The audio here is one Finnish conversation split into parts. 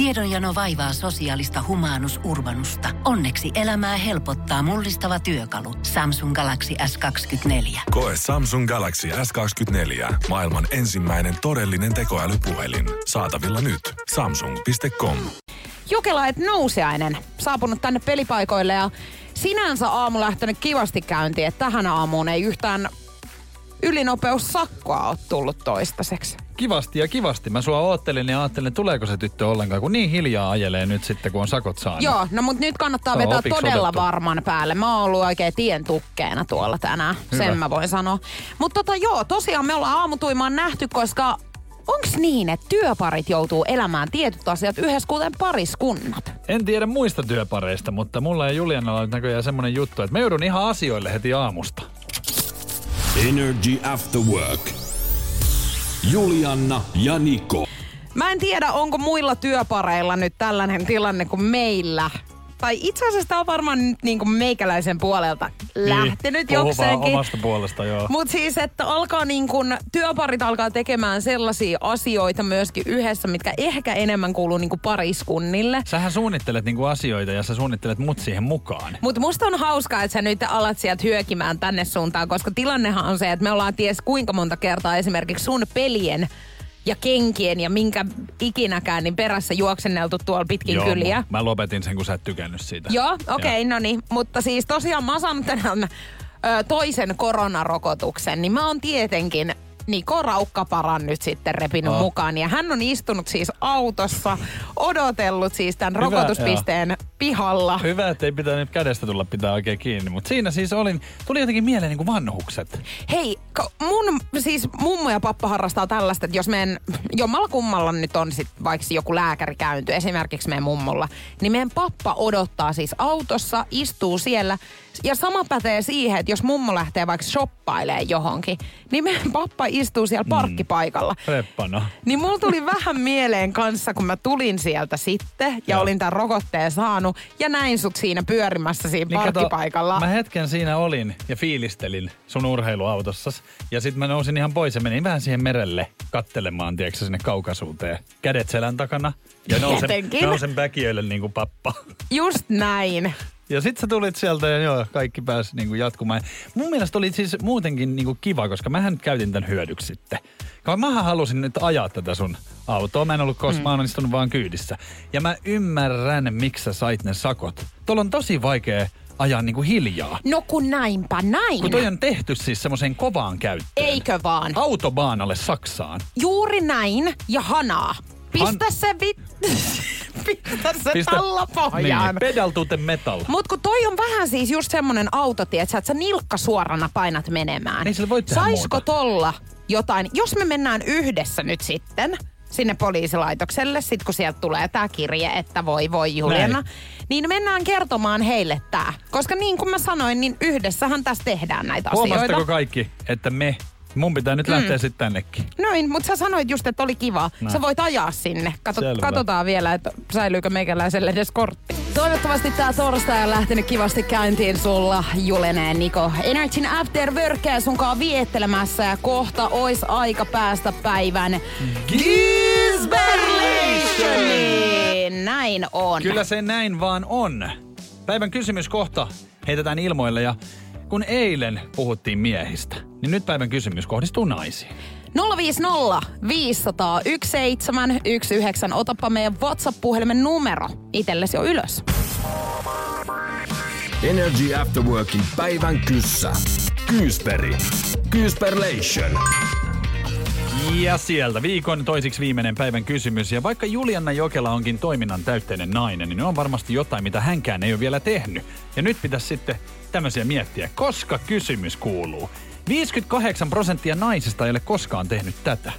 Tiedonjano vaivaa sosiaalista humanus urbanusta. Onneksi elämää helpottaa mullistava työkalu. Samsung Galaxy S24. Koe Samsung Galaxy S24. Maailman ensimmäinen todellinen tekoälypuhelin. Saatavilla nyt. Samsung.com. Jokela et nousiainen saapunut tänne pelipaikoille ja sinänsä aamu lähtenyt kivasti käyntiin, että tähän aamuun ei yhtään ylinopeussakkoa ole tullut toistaiseksi. Kivasti ja kivasti. Mä sua oottelin ja ajattelin, tuleeko se tyttö ollenkaan, kun niin hiljaa ajelee nyt sitten, kun on sakot saanut. Joo, no mut nyt kannattaa on vetää todella otettu. varman päälle. Mä oon ollut oikein tien tukkeena tuolla tänään. Hyvä. Sen mä voin sanoa. Mutta tota joo, tosiaan me ollaan aamutuimaan nähty, koska onks niin, että työparit joutuu elämään tietyt asiat yhdessä kuten pariskunnat? En tiedä muista työpareista, mutta mulla ja Julianalla on näköjään semmonen juttu, että mä joudun ihan asioille heti aamusta. Energy After Work. Julianna ja Niko. Mä en tiedä, onko muilla työpareilla nyt tällainen tilanne kuin meillä. Tai itse asiassa tää on varmaan nyt niin kuin meikäläisen puolelta lähtenyt Puhu vaan jokseenkin. omasta puolesta, joo. Mutta siis, että alkaa niin kun, työparit alkaa tekemään sellaisia asioita myöskin yhdessä, mitkä ehkä enemmän kuuluu niin kuin pariskunnille. Sähän suunnittelet niinku asioita ja sä suunnittelet mut siihen mukaan. Mutta musta on hauskaa, että sä nyt alat sieltä hyökimään tänne suuntaan, koska tilannehan on se, että me ollaan ties kuinka monta kertaa esimerkiksi sun pelien ja kenkien ja minkä ikinäkään niin perässä juoksenneltu tuolla pitkin Joo, kyliä. Mä lopetin sen, kun sä et tykännyt siitä. Joo, okei, okay, no niin. Mutta siis tosiaan mä oon saanut tänään ö, toisen koronarokotuksen, niin mä oon tietenkin Niko Raukkaparan nyt sitten repinyt Oh. oh. mukaan. Ja hän on istunut siis autossa, odotellut siis tämän Hyvä, rokotuspisteen pihalla. Hyvä, että ei pitänyt kädestä tulla pitää oikein kiinni, mutta siinä siis olin, tuli jotenkin mieleen niin kuin vanhukset. Hei, mun siis mummo ja pappa harrastaa tällaista, että jos meidän jommalla kummalla nyt on sit vaikka joku lääkärikäynti, esimerkiksi meidän mummolla, niin meidän pappa odottaa siis autossa, istuu siellä. Ja sama pätee siihen, että jos mummo lähtee vaikka shoppailemaan johonkin, niin meidän pappa istuu siellä parkkipaikalla. Reppana. Niin mulla tuli vähän mieleen kanssa, kun mä tulin sieltä sitten ja Joo. olin tämän rokotteen saanut ja näin sut siinä pyörimässä siinä Niin kato, parkkipaikalla. mä hetken siinä olin ja fiilistelin sun urheiluautossas. Ja sitten mä nousin ihan pois ja menin vähän siihen merelle kattelemaan, tiedätkö sinne kaukasuuteen. Kädet selän takana. Ja nousen, nousen päkiöille niin kuin pappa. Just näin. Ja sit sä tulit sieltä ja joo, kaikki pääsi niinku jatkumaan. Mun mielestä oli siis muutenkin niinku kiva, koska mähän nyt käytin tämän hyödyksi sitten. Mähän halusin nyt ajaa tätä sun autoa. Mä en ollut koskaan, mm. mä oon istunut vaan kyydissä. Ja mä ymmärrän, miksi sä sait ne sakot. Tuolla on tosi vaikea ajaa niinku hiljaa. No kun näinpä näin. Kun toi on tehty siis semmoiseen kovaan käyttöön. Eikö vaan? Autobaanalle Saksaan. Juuri näin ja hanaa. Pistä Han- se vit... Pistä se Pistä- talla pohjaan. Niin, pedal to the metal. Mut kun toi on vähän siis just semmonen auto, tietsä, että sä nilkka suorana painat menemään. Sillä voi Saisko muuta. tolla jotain, jos me mennään yhdessä nyt sitten sinne poliisilaitokselle, sit kun sieltä tulee tää kirje, että voi voi Juliana, Näin. niin mennään kertomaan heille tää. Koska niin kuin mä sanoin, niin yhdessähän tässä tehdään näitä Huomasitteko asioita. kaikki, että me, mun pitää nyt lähteä sitten tännekin. Noin, mutta sä sanoit just, että oli kiva. Näin. Sä voit ajaa sinne. Kato, Selvä. katsotaan vielä, että säilyykö meikäläiselle edes kortti. Toivottavasti tää torstai on lähtenyt kivasti käyntiin sulla, Juleneen Niko. Energyn After Workia sunkaan viettelemässä ja kohta ois aika päästä päivän Gisberlationiin. Näin on. Kyllä se näin vaan on. Päivän kysymys kohta heitetään ilmoille ja kun eilen puhuttiin miehistä, niin nyt päivän kysymys kohdistuu naisiin. 050 500 1719. Otapa meidän WhatsApp-puhelimen numero itsellesi jo ylös. Energy After Workin päivän kyssä. Kyysperi. Kyysperlation. Ja sieltä viikon toisiksi viimeinen päivän kysymys. Ja vaikka Julianna Jokela onkin toiminnan täytteinen nainen, niin on varmasti jotain, mitä hänkään ei ole vielä tehnyt. Ja nyt pitäisi sitten tämmöisiä miettiä, koska kysymys kuuluu. 58 prosenttia naisista ei ole koskaan tehnyt tätä.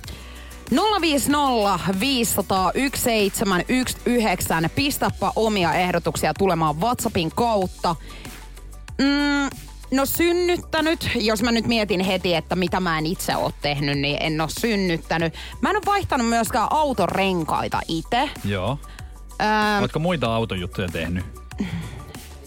050 500 1719. Pistäpä omia ehdotuksia tulemaan WhatsAppin kautta. Mm, no synnyttänyt, jos mä nyt mietin heti, että mitä mä en itse ole tehnyt, niin en ole synnyttänyt. Mä en ole vaihtanut myöskään autorenkaita itse. Joo. Öö, Oletko muita autojuttuja tehnyt?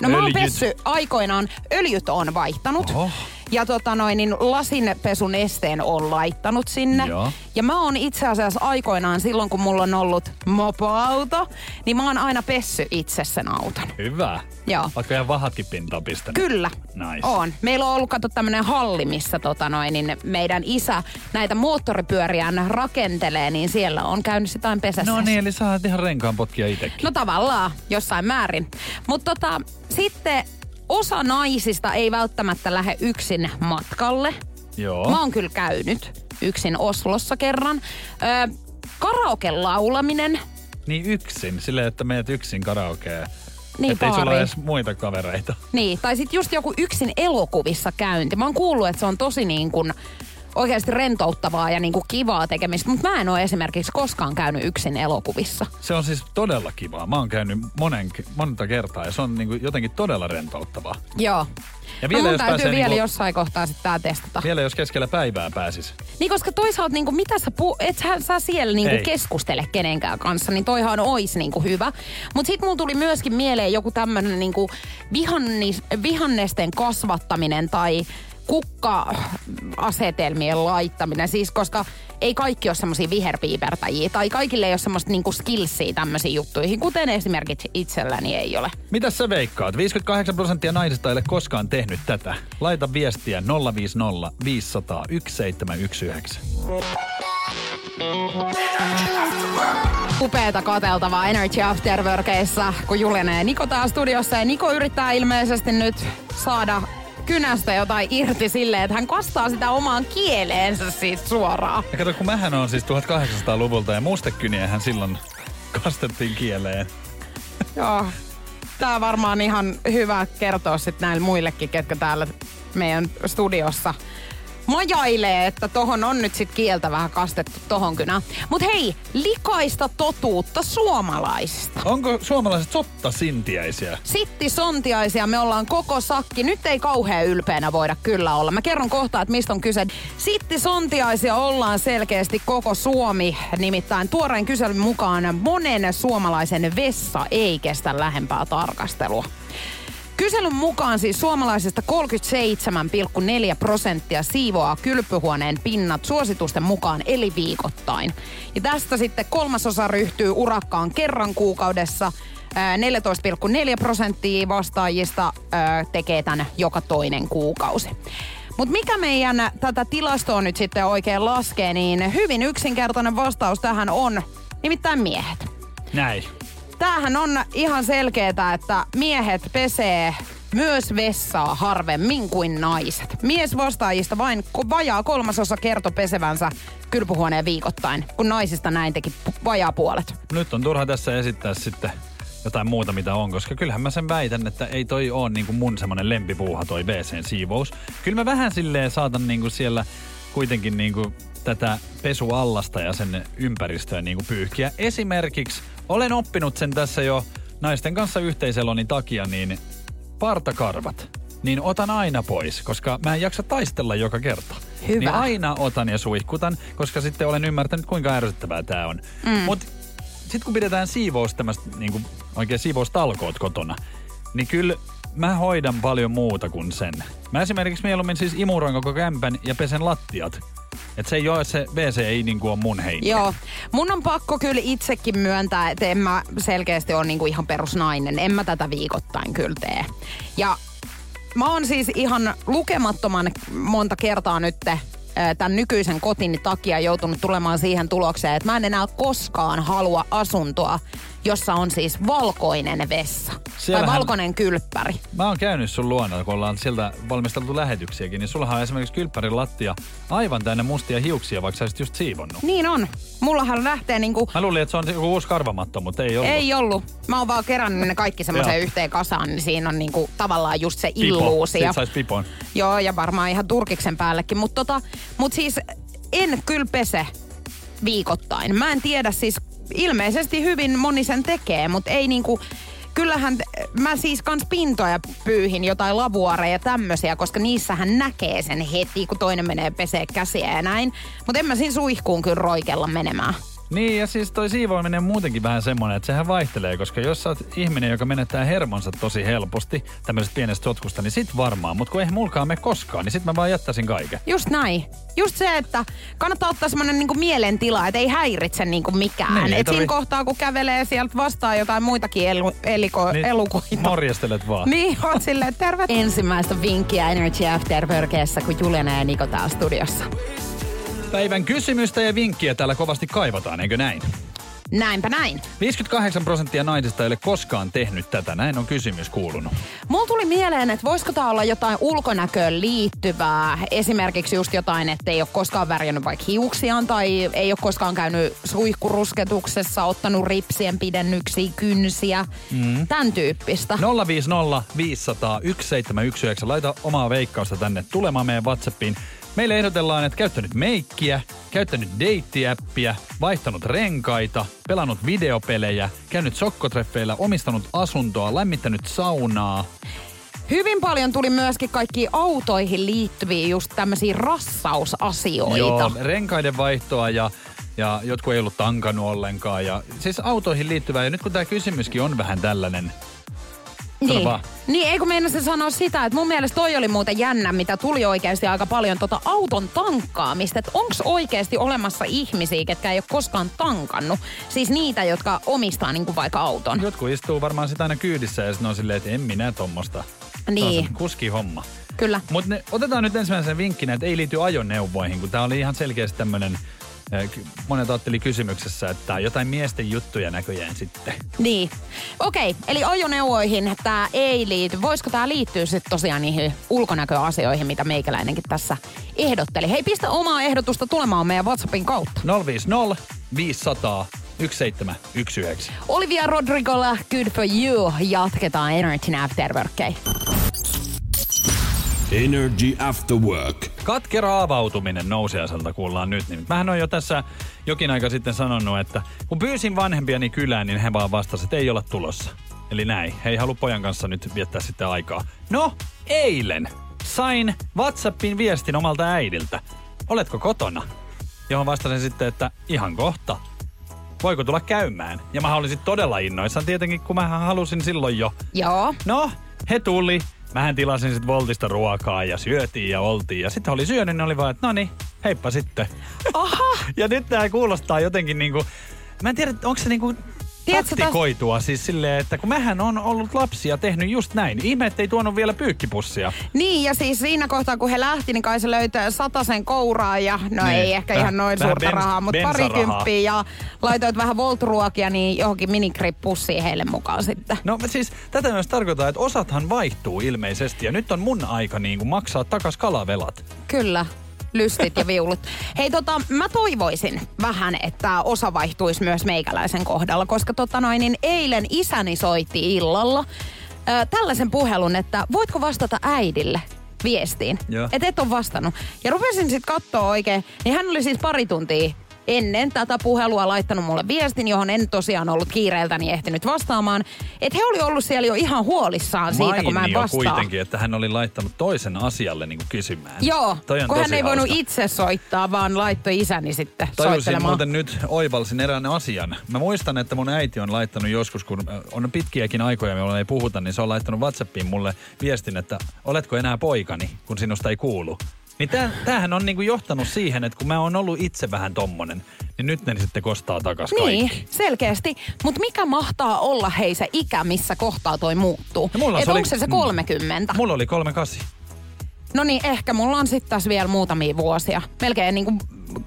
no mä oon Öljyt. pessy aikoinaan, öljyt on vaihtanut. Oho. Ja tota noin, niin lasinpesun esteen on laittanut sinne. Joo. Ja mä oon itse asiassa aikoinaan silloin, kun mulla on ollut mopoauto, niin mä oon aina pessy itse sen auton. Hyvä. Joo. Ootko ihan vahatkin pintaan pistänyt? Kyllä. Nice. On. Meillä on ollut kato tämmönen halli, missä tota noin, niin meidän isä näitä moottoripyöriään rakentelee, niin siellä on käynyt sitain pesässä. No niin, eli sä oot ihan renkaan potkia itekin. No tavallaan, jossain määrin. Mutta tota, sitten osa naisista ei välttämättä lähde yksin matkalle. Joo. Mä oon kyllä käynyt yksin Oslossa kerran. Ö, karaoke laulaminen. Niin yksin, silleen, että meet yksin karaokeen. Niin, Että ei sulla edes muita kavereita. Niin, tai sitten just joku yksin elokuvissa käynti. Mä oon kuullut, että se on tosi niin kuin oikeasti rentouttavaa ja niin kuin kivaa tekemistä, mutta mä en ole esimerkiksi koskaan käynyt yksin elokuvissa. Se on siis todella kivaa. Mä oon käynyt monen, monta kertaa ja se on niinku jotenkin todella rentouttavaa. Joo. Ja no vielä mun jos täytyy vielä niinku- jossain kohtaa sitten tää testata. Vielä jos keskellä päivää pääsis. Niin koska toisaalta niinku, mitä sä pu- et sä, sä siellä niinku Ei. keskustele kenenkään kanssa, niin toihan ois niinku hyvä. Mutta sitten mulla tuli myöskin mieleen joku tämmönen niinku vihannis, vihannesten kasvattaminen tai kukka-asetelmien laittaminen. Siis koska ei kaikki ole semmoisia viherpiipertäjiä tai kaikille ei ole semmoista niinku skillsia tämmöisiin juttuihin, kuten esimerkiksi itselläni ei ole. Mitä sä veikkaat? 58 prosenttia naisista ei ole koskaan tehnyt tätä. Laita viestiä 050 500 1719. upeeta kateltavaa Energy Afterworkeissa, kun Juliana ja Niko taas studiossa. Ja Niko yrittää ilmeisesti nyt saada kynästä jotain irti silleen, että hän kastaa sitä omaan kieleensä siitä suoraan. Ja kato, kun mähän on siis 1800-luvulta ja mustekyniähän silloin kastettiin kieleen. Joo. Tää varmaan ihan hyvä kertoa sitten näille muillekin, ketkä täällä meidän studiossa majailee, että tohon on nyt sit kieltä vähän kastettu tohon kynään. Mut hei, likaista totuutta suomalaisista. Onko suomalaiset sotta sintiäisiä? Sitti sontiaisia, me ollaan koko sakki. Nyt ei kauhean ylpeänä voida kyllä olla. Mä kerron kohta, että mistä on kyse. Sitti sontiaisia ollaan selkeästi koko Suomi. Nimittäin tuoreen kyselyn mukaan monen suomalaisen vessa ei kestä lähempää tarkastelua. Kyselyn mukaan siis suomalaisista 37,4 prosenttia siivoaa kylpyhuoneen pinnat suositusten mukaan eli viikoittain. Ja tästä sitten kolmasosa ryhtyy urakkaan kerran kuukaudessa. Ää, 14,4 prosenttia vastaajista tekee tämän joka toinen kuukausi. Mutta mikä meidän tätä tilastoa nyt sitten oikein laskee, niin hyvin yksinkertainen vastaus tähän on nimittäin miehet. Näin. Tämähän on ihan selkeää, että miehet pesee myös vessaa harvemmin kuin naiset. Mies vastaajista vain vajaa kolmasosa kerto pesevänsä kylpyhuoneen viikoittain, kun naisista näin teki vajaa puolet. Nyt on turha tässä esittää sitten jotain muuta, mitä on, koska kyllähän mä sen väitän, että ei toi oo niinku mun semmonen lempipuuha toi WCn siivous. Kyllä mä vähän silleen saatan niinku siellä kuitenkin niinku tätä pesuallasta ja sen ympäristöä niinku pyyhkiä. Esimerkiksi olen oppinut sen tässä jo naisten kanssa yhteiselonin takia, niin partakarvat, niin otan aina pois, koska mä en jaksa taistella joka kerta. Hyvä. Niin aina otan ja suihkutan, koska sitten olen ymmärtänyt, kuinka ärsyttävää tämä on. Mm. Mutta sitten kun pidetään siivous tämmöistä niinku, oikein siivoustalkoot kotona, niin kyllä mä hoidan paljon muuta kuin sen. Mä esimerkiksi mieluummin siis imuroin koko kämpän ja pesen lattiat. Et se ei ole, se WC ei niinku ole mun heini. Joo. Mun on pakko kyllä itsekin myöntää, että en mä selkeästi ole niinku ihan perusnainen. En mä tätä viikoittain kyllä tee. Ja mä oon siis ihan lukemattoman monta kertaa nyt tämän nykyisen kotini takia joutunut tulemaan siihen tulokseen, että mä en enää koskaan halua asuntoa, jossa on siis valkoinen vessa. Siellähän- Tai valkoinen kylppäri. Mä oon käynyt sun luona, kun ollaan sieltä valmisteltu lähetyksiäkin, niin sullahan on esimerkiksi kylppärin lattia aivan täynnä mustia hiuksia, vaikka sä olisit just siivonnut. Niin on. Mullahan lähtee niinku Mä luulin, että se on joku uusi karvamatto, mutta ei ollut. Ei ollut. Mä oon vaan kerännyt ne kaikki semmoiseen yhteen kasaan, niin siinä on niinku tavallaan just se Pipo. illuusio. Siitä sais pipon. Joo, ja varmaan ihan turkiksen päällekin. Mutta tota, mut siis en kyllä pese viikoittain. Mä en tiedä siis, ilmeisesti hyvin moni sen tekee, mutta ei niinku... Kyllähän mä siis kans pintoja pyyhin jotain lavuareja ja tämmösiä, koska niissähän näkee sen heti, kun toinen menee pesee käsiä ja näin. Mutta en mä siinä suihkuun kyllä roikella menemään. Niin, ja siis toi siivoaminen on muutenkin vähän semmoinen, että sehän vaihtelee, koska jos sä oot ihminen, joka menettää hermonsa tosi helposti tämmöisestä pienestä sotkusta, niin sit varmaan. Mutta kun ei mulkaan me koskaan, niin sit mä vaan jättäisin kaiken. Just näin. Just se, että kannattaa ottaa semmoinen niinku mielentila, että ei häiritse niinku mikään. Niin, ei Et siinä tarvi- kohtaa, kun kävelee sieltä vastaan jotain muitakin elu, eliko, Niin elukoita. Morjestelet vaan. Niin, on silleen, terve. Ensimmäistä vinkkiä Energy After Workissa, kun Juliana ja Niko täällä studiossa. Päivän kysymystä ja vinkkiä täällä kovasti kaivataan, eikö näin? Näinpä näin. 58 prosenttia naisista ei ole koskaan tehnyt tätä. Näin on kysymys kuulunut. Mulla tuli mieleen, että voisiko tämä olla jotain ulkonäköön liittyvää. Esimerkiksi just jotain, että ei ole koskaan värjännyt vaikka hiuksiaan tai ei ole koskaan käynyt suihkurusketuksessa, ottanut ripsien pidennyksiä, kynsiä. Mm. Tämän tyyppistä. 050 500 1719. Laita omaa veikkausta tänne tulemaan meidän Whatsappiin. Meille ehdotellaan, että käyttänyt meikkiä, käyttänyt deittiäppiä, vaihtanut renkaita, pelannut videopelejä, käynyt sokkotreffeillä, omistanut asuntoa, lämmittänyt saunaa. Hyvin paljon tuli myöskin kaikki autoihin liittyviä just tämmöisiä rassausasioita. Joo, renkaiden vaihtoa ja, ja jotkut ei ollut tankannut ollenkaan. Ja, siis autoihin liittyvää. Ja nyt kun tämä kysymyskin on vähän tällainen, Sano Niin. vaan. niin, eikö meinasin sanoa sitä, että mun mielestä toi oli muuten jännä, mitä tuli oikeasti aika paljon tota auton tankkaamista. Että onko oikeasti olemassa ihmisiä, ketkä ei ole koskaan tankannut? Siis niitä, jotka omistaa niinku vaikka auton. jotkut istuu varmaan sitä aina kyydissä ja sitten on silleen, että en minä tommosta. Se on Niin. se kuski homma. Kyllä. Mutta otetaan nyt ensimmäisen vinkkinä, että ei liity ajoneuvoihin, kun tämä oli ihan selkeästi tämmöinen, monet ajatteli kysymyksessä, että on jotain miesten juttuja näköjään sitten. Niin. Okei, eli ajoneuvoihin tämä ei liity. Voisiko tämä liittyä sitten tosiaan niihin ulkonäköasioihin, mitä meikäläinenkin tässä ehdotteli? Hei, pistä omaa ehdotusta tulemaan meidän WhatsAppin kautta. 050 500 1719. Olivia Rodrigolla Good for You. Jatketaan Energy After Workkei. Energy After Work. Katkera avautuminen nousiaiselta kuullaan nyt. Niin mähän on jo tässä jokin aika sitten sanonut, että kun pyysin vanhempiani kylään, niin he vaan vastasivat, että ei olla tulossa. Eli näin, he ei halua pojan kanssa nyt viettää sitten aikaa. No, eilen sain WhatsAppin viestin omalta äidiltä. Oletko kotona? Johon vastasin sitten, että ihan kohta. Voiko tulla käymään? Ja mä olisin todella innoissaan tietenkin, kun mä halusin silloin jo Joo. No, he tuli. Mähän tilasin sitten Voltista ruokaa ja syötiin ja oltiin. Ja sitten oli syönyt, niin oli vaan, että no niin, heippa sitten. Aha! ja nyt tää kuulostaa jotenkin niinku, mä en tiedä, onko se niinku Tiedätkö, taktikoitua siis silleen, että kun mähän on ollut lapsi ja tehnyt just näin. Ihme, ettei tuonut vielä pyykkipussia. Niin, ja siis siinä kohtaa, kun he lähti, niin kai se löytää sen kouraa ja no Niin. ei ehkä Väh- ihan noin vähän suurta bens- rahaa, mutta parikymppiä ja laitoit vähän voltruokia niin johonkin minikrippussiin heille mukaan sitten. No siis tätä myös tarkoittaa, että osathan vaihtuu ilmeisesti ja nyt on mun aika niin kuin maksaa takas kalavelat. Kyllä. Lystit ja viulut. Hei tota, mä toivoisin vähän, että osa vaihtuisi myös meikäläisen kohdalla, koska tota noin, niin eilen isäni soitti illalla ö, tällaisen puhelun, että voitko vastata äidille viestiin. Että et ole vastannut. Ja rupesin sitten katsoa oikein, niin hän oli siis pari tuntia ennen tätä puhelua laittanut mulle viestin, johon en tosiaan ollut kiireeltäni ehtinyt vastaamaan. Että he oli ollut siellä jo ihan huolissaan siitä, kun mä en Mainio vastaa. kuitenkin, että hän oli laittanut toisen asialle niin kuin kysymään. Joo, Toi on kun hän ei voinut hauska. itse soittaa, vaan laittoi isäni sitten Tajusin soittelemaan. muuten nyt oivalsin erään asian. Mä muistan, että mun äiti on laittanut joskus, kun äh, on pitkiäkin aikoja, joilla ei puhuta, niin se on laittanut Whatsappiin mulle viestin, että oletko enää poikani, kun sinusta ei kuulu. Niin tää, tämähän on niinku johtanut siihen, että kun mä oon ollut itse vähän tommonen, niin nyt ne sitten kostaa takas Niin, kaikki. selkeästi. Mutta mikä mahtaa olla hei se ikä, missä kohtaa toi muuttuu? No mulla Et se oli- onko se se mm. 30? Mulla oli kolme kasi. No niin, ehkä mulla on sitten taas vielä muutamia vuosia. Melkein niinku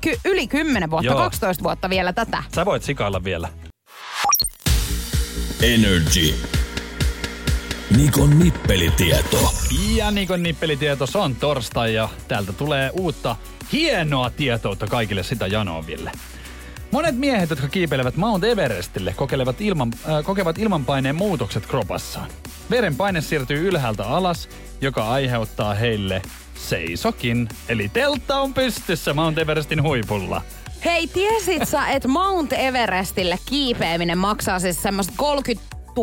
ky- yli 10 vuotta, Joo. 12 vuotta vielä tätä. Sä voit sikailla vielä. Energy. Nikon nippelitieto. Ja Nikon nippelitieto, se on torstai ja täältä tulee uutta hienoa tietoutta kaikille sitä Janoville. Monet miehet, jotka kiipeilevät Mount Everestille, kokelevat ilman, äh, kokevat ilmanpaineen muutokset kropassaan. Verenpaine siirtyy ylhäältä alas, joka aiheuttaa heille seisokin, eli teltta on pystyssä Mount Everestin huipulla. Hei, tiesit sä, että Mount Everestille kiipeäminen maksaa siis semmoista 30 000-60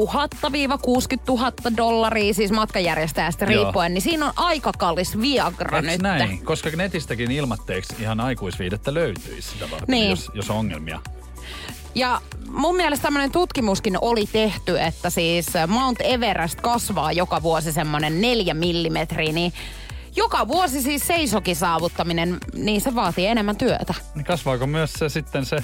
000 dollaria, siis matkanjärjestäjästä Joo. riippuen, niin siinä on aika kallis Viagra Eiks nyt. näin? Koska netistäkin ilmatteeksi ihan aikuisviidettä löytyisi sitä varten, Niin. jos, jos on ongelmia. Ja mun mielestä tämmöinen tutkimuskin oli tehty, että siis Mount Everest kasvaa joka vuosi semmoinen neljä millimetriä, niin joka vuosi siis seisokin saavuttaminen, niin se vaatii enemmän työtä. Niin kasvaako myös se sitten se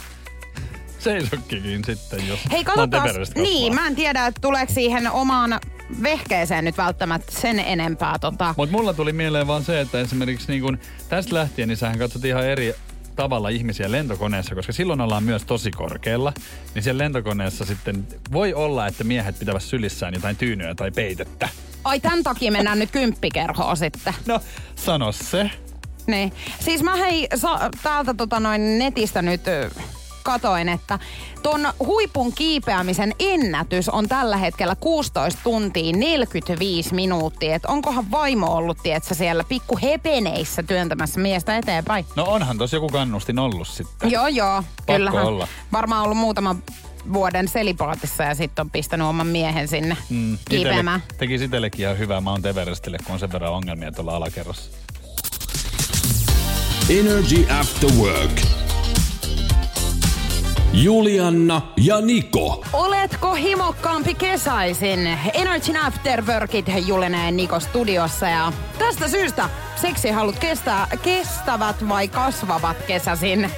seisokkikin sitten, jos Hei, katsotaan. Niin, mä en tiedä, että tuleeko siihen omaan vehkeeseen nyt välttämättä sen enempää. Tota. Mutta mulla tuli mieleen vaan se, että esimerkiksi niin kun tästä lähtien, niin sähän katsot ihan eri tavalla ihmisiä lentokoneessa, koska silloin ollaan myös tosi korkealla. Niin siellä lentokoneessa sitten voi olla, että miehet pitävät sylissään jotain tyynyä tai peitettä. Ai, tämän takia mennään nyt kymppikerhoon sitten. No, sano se. Niin. Siis mä hei sa- täältä tota noin netistä nyt katoin, että ton huipun kiipeämisen ennätys on tällä hetkellä 16 tuntia 45 minuuttia. Et onkohan vaimo ollut, tietsä, siellä pikku hepeneissä työntämässä miestä eteenpäin? No onhan tossa joku kannustin ollut sitten. Joo, joo. Kyllähän. olla. Varmaan ollut muutaman vuoden selipaatissa ja sitten on pistänyt oman miehen sinne mm, kiipeämään. Itelle, tekisi itsellekin ihan hyvää Mount Everestille, kun on sen verran ongelmia tuolla alakerrassa. Energy After Work. Julianna ja Niko. Oletko himokkaampi kesäisin? Energy After Workit Juleneen Niko studiossa ja tästä syystä seksihalut kestää, kestävät vai kasvavat kesäsin?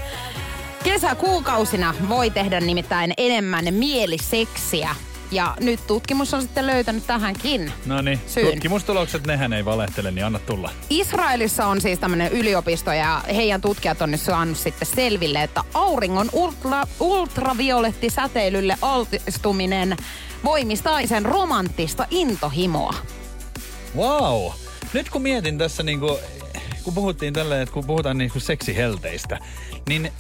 Kesäkuukausina voi tehdä nimittäin enemmän mieliseksiä. Ja nyt tutkimus on sitten löytänyt tähänkin. No niin, tutkimustulokset, nehän ei valehtele, niin anna tulla. Israelissa on siis tämmöinen yliopisto ja heidän tutkijat on nyt saanut sitten selville, että auringon ultra, ultraviolettisäteilylle altistuminen voimistaa sen romanttista intohimoa. Wow! Nyt kun mietin tässä, niinku, kun puhuttiin tällä, että kun puhutaan niinku seksihelteistä, niin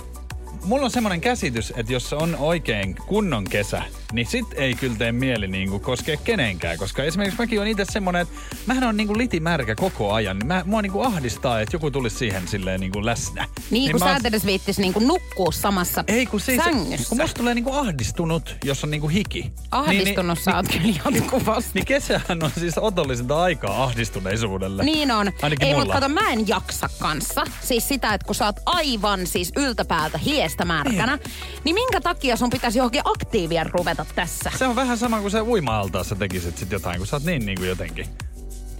mulla on semmoinen käsitys, että jos on oikein kunnon kesä, niin sit ei kyllä tee mieli niinku koskea kenenkään. Koska esimerkiksi mäkin on itse semmoinen, että mähän on niinku litimärkä koko ajan. Niin mä, mua niinku ahdistaa, että joku tulisi siihen silleen niinku läsnä. Niin, kun mä sä oon- edes viittis niinku nukkua samassa ei kun siis, sängyssä. kun musta tulee niinku ahdistunut, jos on niinku hiki. Ahdistunut niin, sä oot kyllä jatkuvasti. Niin kesähän on siis otollisinta aikaa ahdistuneisuudelle. Niin on. Ainakin Ei, mulla. mutta kato, mä en jaksa kanssa. Siis sitä, että kun sä oot aivan siis yltäpäältä hiestä märkänä, niin minkä takia sun pitäisi johonkin aktiivien ruveta tässä? Se on vähän sama kuin se uima-altaassa tekisit sit jotain, kun sä oot niin, niin kuin jotenkin.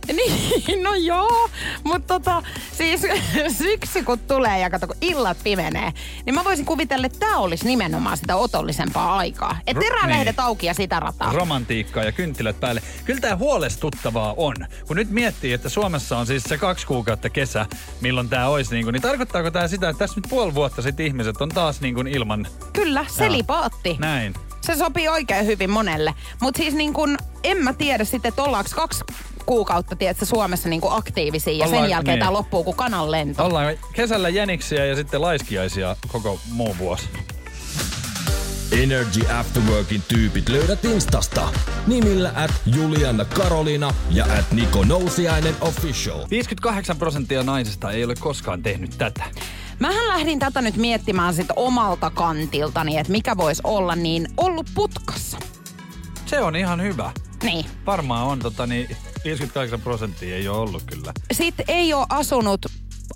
Niin, no joo. Mutta tota, siis syksy kun tulee ja kato kun illat pimenee, niin mä voisin kuvitella, että tää olisi nimenomaan sitä otollisempaa aikaa. Et Ro- terälehdet niin. auki ja sitä rataa. Romantiikkaa ja kynttilät päälle. Kyllä tämä huolestuttavaa on. Kun nyt miettii, että Suomessa on siis se kaksi kuukautta kesä, milloin tämä olisi, niin, kuin, niin tarkoittaako tämä sitä, että tässä nyt puoli vuotta sitten ihmiset on taas niin kuin ilman Kyllä, selipaatti. näin? Se sopii oikein hyvin monelle. Mutta siis niin kun, en mä tiedä sitten, että ollaanko kaksi kuukautta, tiedätkö, Suomessa niin kuin aktiivisia ja Ollaan- sen jälkeen niin. tämä loppuu kuin kanan lento. Ollaan kesällä jäniksiä ja sitten laiskiaisia koko muu vuosi. Energy After Workin tyypit löydät Instasta. Nimillä at Julianna Karolina ja at Niko Nousiainen Official. 58 prosenttia naisista ei ole koskaan tehnyt tätä. Mähän lähdin tätä nyt miettimään sit omalta kantiltani, että mikä voisi olla niin ollut putkassa. Se on ihan hyvä. Niin. Varmaan on, tota, niin 58 prosenttia ei ole ollut kyllä. Sitten ei ole asunut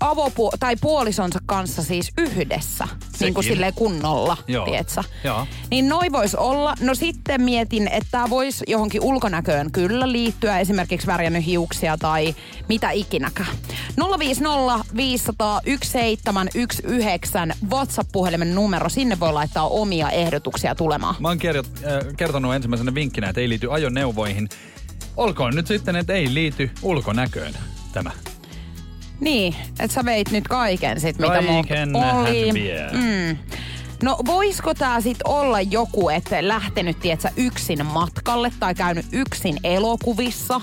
avopu- tai puolisonsa kanssa siis yhdessä, niin kuin Sekin. silleen kunnolla, Joo. tietsä. Joo. Niin noi vois olla. No sitten mietin, että tämä voisi johonkin ulkonäköön kyllä liittyä, esimerkiksi värjännyt hiuksia tai mitä ikinäkään. 050 500 1719 WhatsApp-puhelimen numero, sinne voi laittaa omia ehdotuksia tulemaan. Mä oon kerjot, äh, kertonut ensimmäisenä vinkkinä, että ei liity ajoneuvoihin. Olkoon nyt sitten, että ei liity ulkonäköön tämä. Niin, että sä veit nyt kaiken sit, mitä mulla Kaiken oli. hän vie. Mm. No voisiko tää sit olla joku, että lähtenyt, tietsä, yksin matkalle tai käynyt yksin elokuvissa?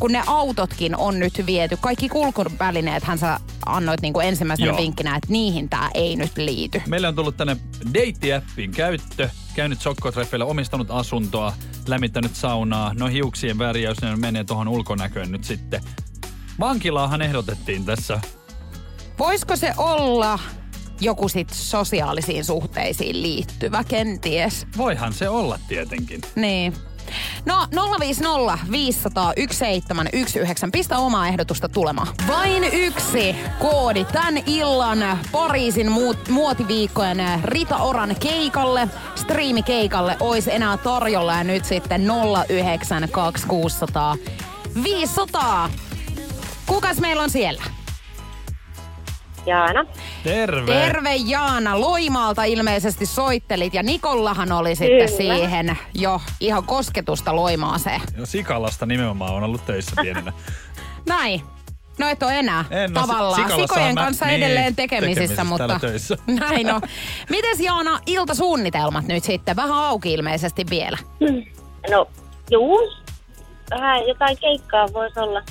Kun ne autotkin on nyt viety, kaikki kulkuvälineet hän sä annoit niinku ensimmäisenä Joo. vinkkinä, että niihin tää ei nyt liity. Meillä on tullut tänne date-appin käyttö, käynyt sokkotreffeillä, omistanut asuntoa, lämmittänyt saunaa. No hiuksien värjäys, ne menee tuohon ulkonäköön nyt sitten. Vankilaahan ehdotettiin tässä. Voisiko se olla joku sit sosiaalisiin suhteisiin liittyvä kenties? Voihan se olla tietenkin. Niin. No 050 500 1719. Pistä omaa ehdotusta tulemaan. Vain yksi koodi tämän illan Pariisin muut, muotiviikkojen Rita Oran keikalle, striimikeikalle, olisi enää tarjolla ja nyt sitten 092600 500. Kukas meillä on siellä? Jaana. Terve. Terve Jaana, Loimaalta ilmeisesti soittelit ja Nikollahan oli sitten Kyllä. siihen jo ihan kosketusta Loimaaseen. Jo Sikalasta nimenomaan on ollut töissä pienenä. Näin. No et ole enää En, no, tavallaan sikojen mä- kanssa niin, edelleen tekemisissä, tekemisissä mutta töissä. näin on. Mites Jaana, iltasuunnitelmat nyt sitten? Vähän auki ilmeisesti vielä. No, juu. Vähän jotain keikkaa voisi olla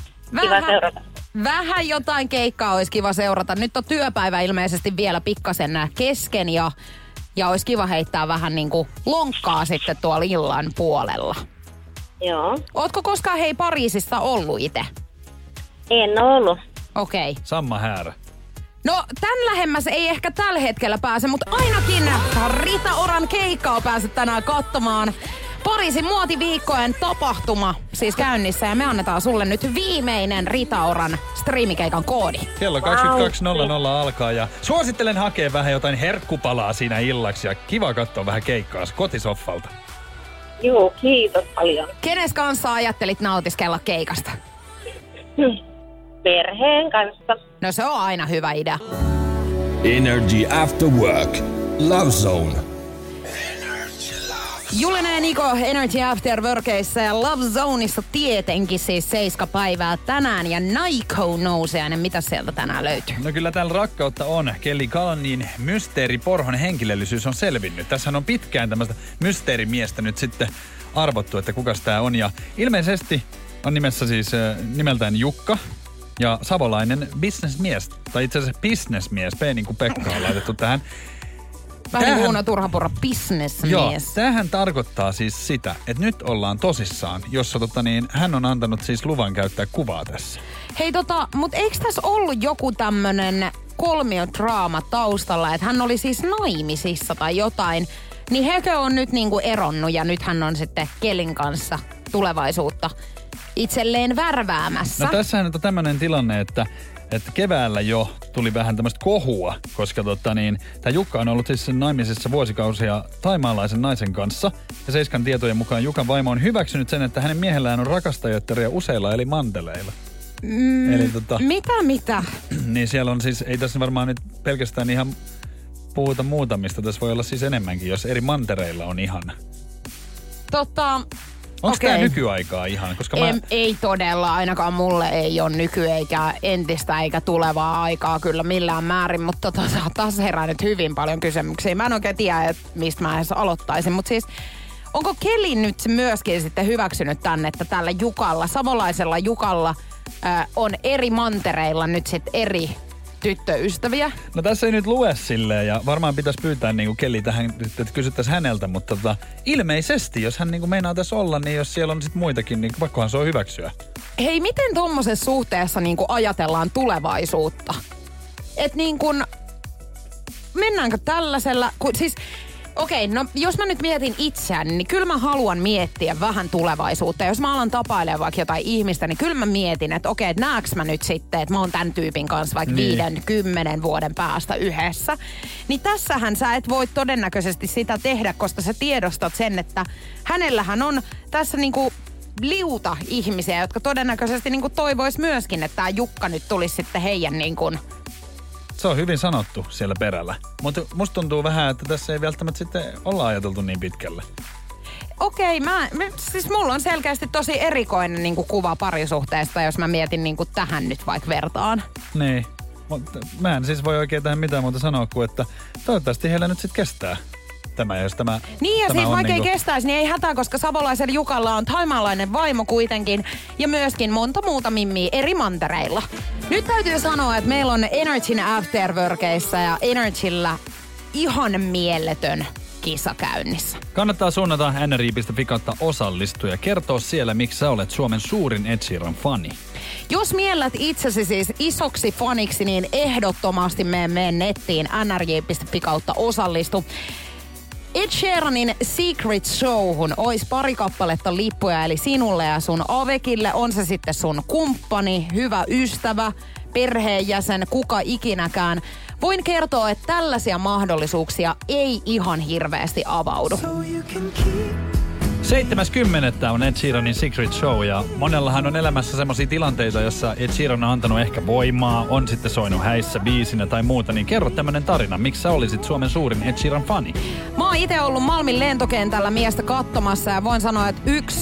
kiva seurata. Vähän jotain keikkaa olisi kiva seurata. Nyt on työpäivä ilmeisesti vielä pikkasen kesken ja, ja olisi kiva heittää vähän niin kuin lonkkaa sitten tuolla illan puolella. Joo. Ootko koskaan hei Pariisissa ollut itse? En ole ollut. Okei. Okay. Samma häärä. No, tän lähemmäs ei ehkä tällä hetkellä pääse, mutta ainakin Rita Oran keikkaa pääset tänään katsomaan. Pariisin muotiviikkojen tapahtuma siis käynnissä ja me annetaan sulle nyt viimeinen Rita Oran striimikeikan koodi. Kello 22.00 alkaa ja suosittelen hakea vähän jotain herkkupalaa siinä illaksi ja kiva katsoa vähän keikkaa kotisoffalta. Joo, kiitos paljon. Kenes kanssa ajattelit nautiskella keikasta? Perheen kanssa. No se on aina hyvä idea. Energy After Work. Love Zone. Julina ja Niko Energy After Workeissa ja Love Zoneissa tietenkin siis seiska päivää tänään ja Naiko nousee. Mitä sieltä tänään löytyy? No kyllä täällä rakkautta on. Kelly Kalnin mysteeri porhon henkilöllisyys on selvinnyt. Tässä on pitkään tämmöistä mysteerimiestä nyt sitten arvottu, että kukas tää on. Ja ilmeisesti on nimessä siis nimeltään Jukka ja savolainen businessmies, tai itse asiassa businessmies, P niin kuin Pekka on laitettu tähän. Vähän niin Tähän- kuin Uno Turhapurra Joo, businessmies. tämähän tarkoittaa siis sitä, että nyt ollaan tosissaan, jossa tota niin, hän on antanut siis luvan käyttää kuvaa tässä. Hei tota, mut eikö tässä ollut joku tämmönen kolmiodraama taustalla, että hän oli siis naimisissa tai jotain, niin hekö on nyt niinku eronnut ja nyt hän on sitten Kelin kanssa tulevaisuutta itselleen värväämässä. No tässähän nyt on tämmöinen tilanne, että, että keväällä jo tuli vähän tämmöistä kohua, koska tota niin, tämä Jukka on ollut siis naimisissa vuosikausia taimaalaisen naisen kanssa. Ja Seiskan tietojen mukaan Jukan vaimo on hyväksynyt sen, että hänen miehellään on rakastajattaria useilla eli manteleilla. Mm, eli tota, Mitä, mitä? niin siellä on siis, ei tässä varmaan nyt pelkästään ihan puhuta muutamista. Tässä voi olla siis enemmänkin, jos eri mantereilla on ihan. Tota, Onko Okei. tämä nykyaikaa ihan? Koska mä, Em, ei todella, ainakaan mulle ei ole nyky eikä entistä eikä tulevaa aikaa kyllä millään määrin, mutta tota, taas herää nyt hyvin paljon kysymyksiä. Mä en oikein tiedä, että mistä mä edes aloittaisin, mutta siis onko Keli nyt myöskin sitten hyväksynyt tänne, että tällä Jukalla, savolaisella Jukalla äh, on eri mantereilla nyt sitten eri tyttöystäviä? No tässä ei nyt lue silleen ja varmaan pitäisi pyytää niinku Kelly tähän, nyt, että kysyttäisiin häneltä, mutta tota, ilmeisesti, jos hän niinku meinaa tässä olla, niin jos siellä on sitten muitakin, niin pakkohan se on hyväksyä. Hei, miten tuommoisessa suhteessa niin kuin ajatellaan tulevaisuutta? Et niin kuin, mennäänkö tällaisella, kun siis Okei, no jos mä nyt mietin itseäni, niin kyllä mä haluan miettiä vähän tulevaisuutta. Jos mä alan tapailemaan vaikka jotain ihmistä, niin kyllä mä mietin, että okei, että näeks mä nyt sitten, että mä oon tämän tyypin kanssa vaikka Niin. viiden, kymmenen vuoden päästä yhdessä. Niin tässähän sä et voi todennäköisesti sitä tehdä, koska sä tiedostat sen, että hänellähän on tässä niinku liuta ihmisiä, jotka todennäköisesti niinku toivois myöskin, että tämä Jukka nyt tulisi sitten heidän niinku Se on hyvin sanottu siellä perällä. Mutta musta tuntuu vähän, että tässä ei välttämättä sitten olla ajateltu niin pitkälle. Okei, mä, siis mulla on selkeästi tosi erikoinen niin kuin kuva parisuhteesta, jos mä mietin niin kuin tähän nyt vaikka vertaan. Niin. Mutta mä en siis voi oikein tähän mitään muuta sanoa kuin, että toivottavasti heillä nyt sitten kestää tämä, jos tämä Niin ja tämä siis vaikka niinku- ei kestäisi, niin ei hätää, koska savolaisella Jukalla on taimaalainen vaimo kuitenkin ja myöskin monta muuta mimmiä eri mantereilla. Nyt täytyy sanoa, että meillä on Energyn afterworkeissa ja Energyllä ihan mieletön kisa käynnissä. Kannattaa suunnata nri.fi kautta osallistua ja kertoa siellä, miksi sä olet Suomen suurin Ed Sheeran fani. Jos miellät itsesi siis isoksi faniksi, niin ehdottomasti mene, mene nettiin nrj.fi kautta osallistu. Ed Sheeranin Secret Showhun olisi pari kappaletta lippuja, eli sinulle ja sun avekille. On se sitten sun kumppani, hyvä ystävä, perheenjäsen, kuka ikinäkään. Voin kertoa, että tällaisia mahdollisuuksia ei ihan hirveästi avaudu. 70. on Ed Sheeranin Secret Show ja monellahan on elämässä semmoisia tilanteita, jossa Ed Sheeran on antanut ehkä voimaa, on sitten soinut häissä biisinä tai muuta, niin kerro tämmönen tarina, miksi sä olisit Suomen suurin Ed Sheeran fani? Mä oon itse ollut Malmin lentokentällä miestä katsomassa ja voin sanoa, että yksi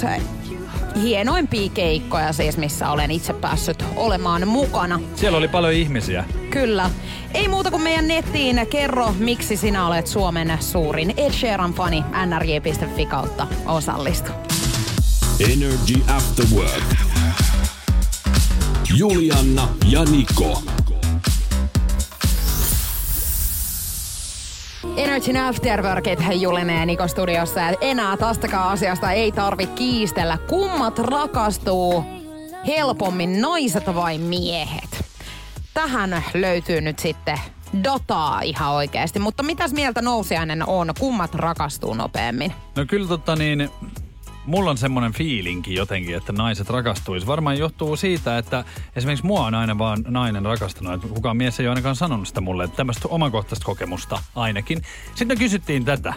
hienoimpia keikkoja siis, missä olen itse päässyt olemaan mukana. Siellä oli paljon ihmisiä. Kyllä. Ei muuta kuin meidän nettiin kerro, miksi sinä olet Suomen suurin Ed Sheeran fani nrj.fi kautta osallistu. Energy After Work. Julianna ja Niko. Energy Afterworkit Julinen ja Niko studiossa. Enää tästäkään asiasta ei tarvi kiistellä. Kummat rakastuu helpommin, naiset vai miehet? Tähän löytyy nyt sitten dataa ihan oikeasti. Mutta mitäs mieltä nousiainen on? Kummat rakastuu nopeammin? No kyllä tota niin, mulla on semmoinen fiilinki jotenkin, että naiset rakastuisi. Varmaan johtuu siitä, että esimerkiksi mua on aina vaan nainen rakastanut. Että kukaan mies ei ole ainakaan sanonut sitä mulle, että tämmöistä omakohtaista kokemusta ainakin. Sitten me kysyttiin tätä.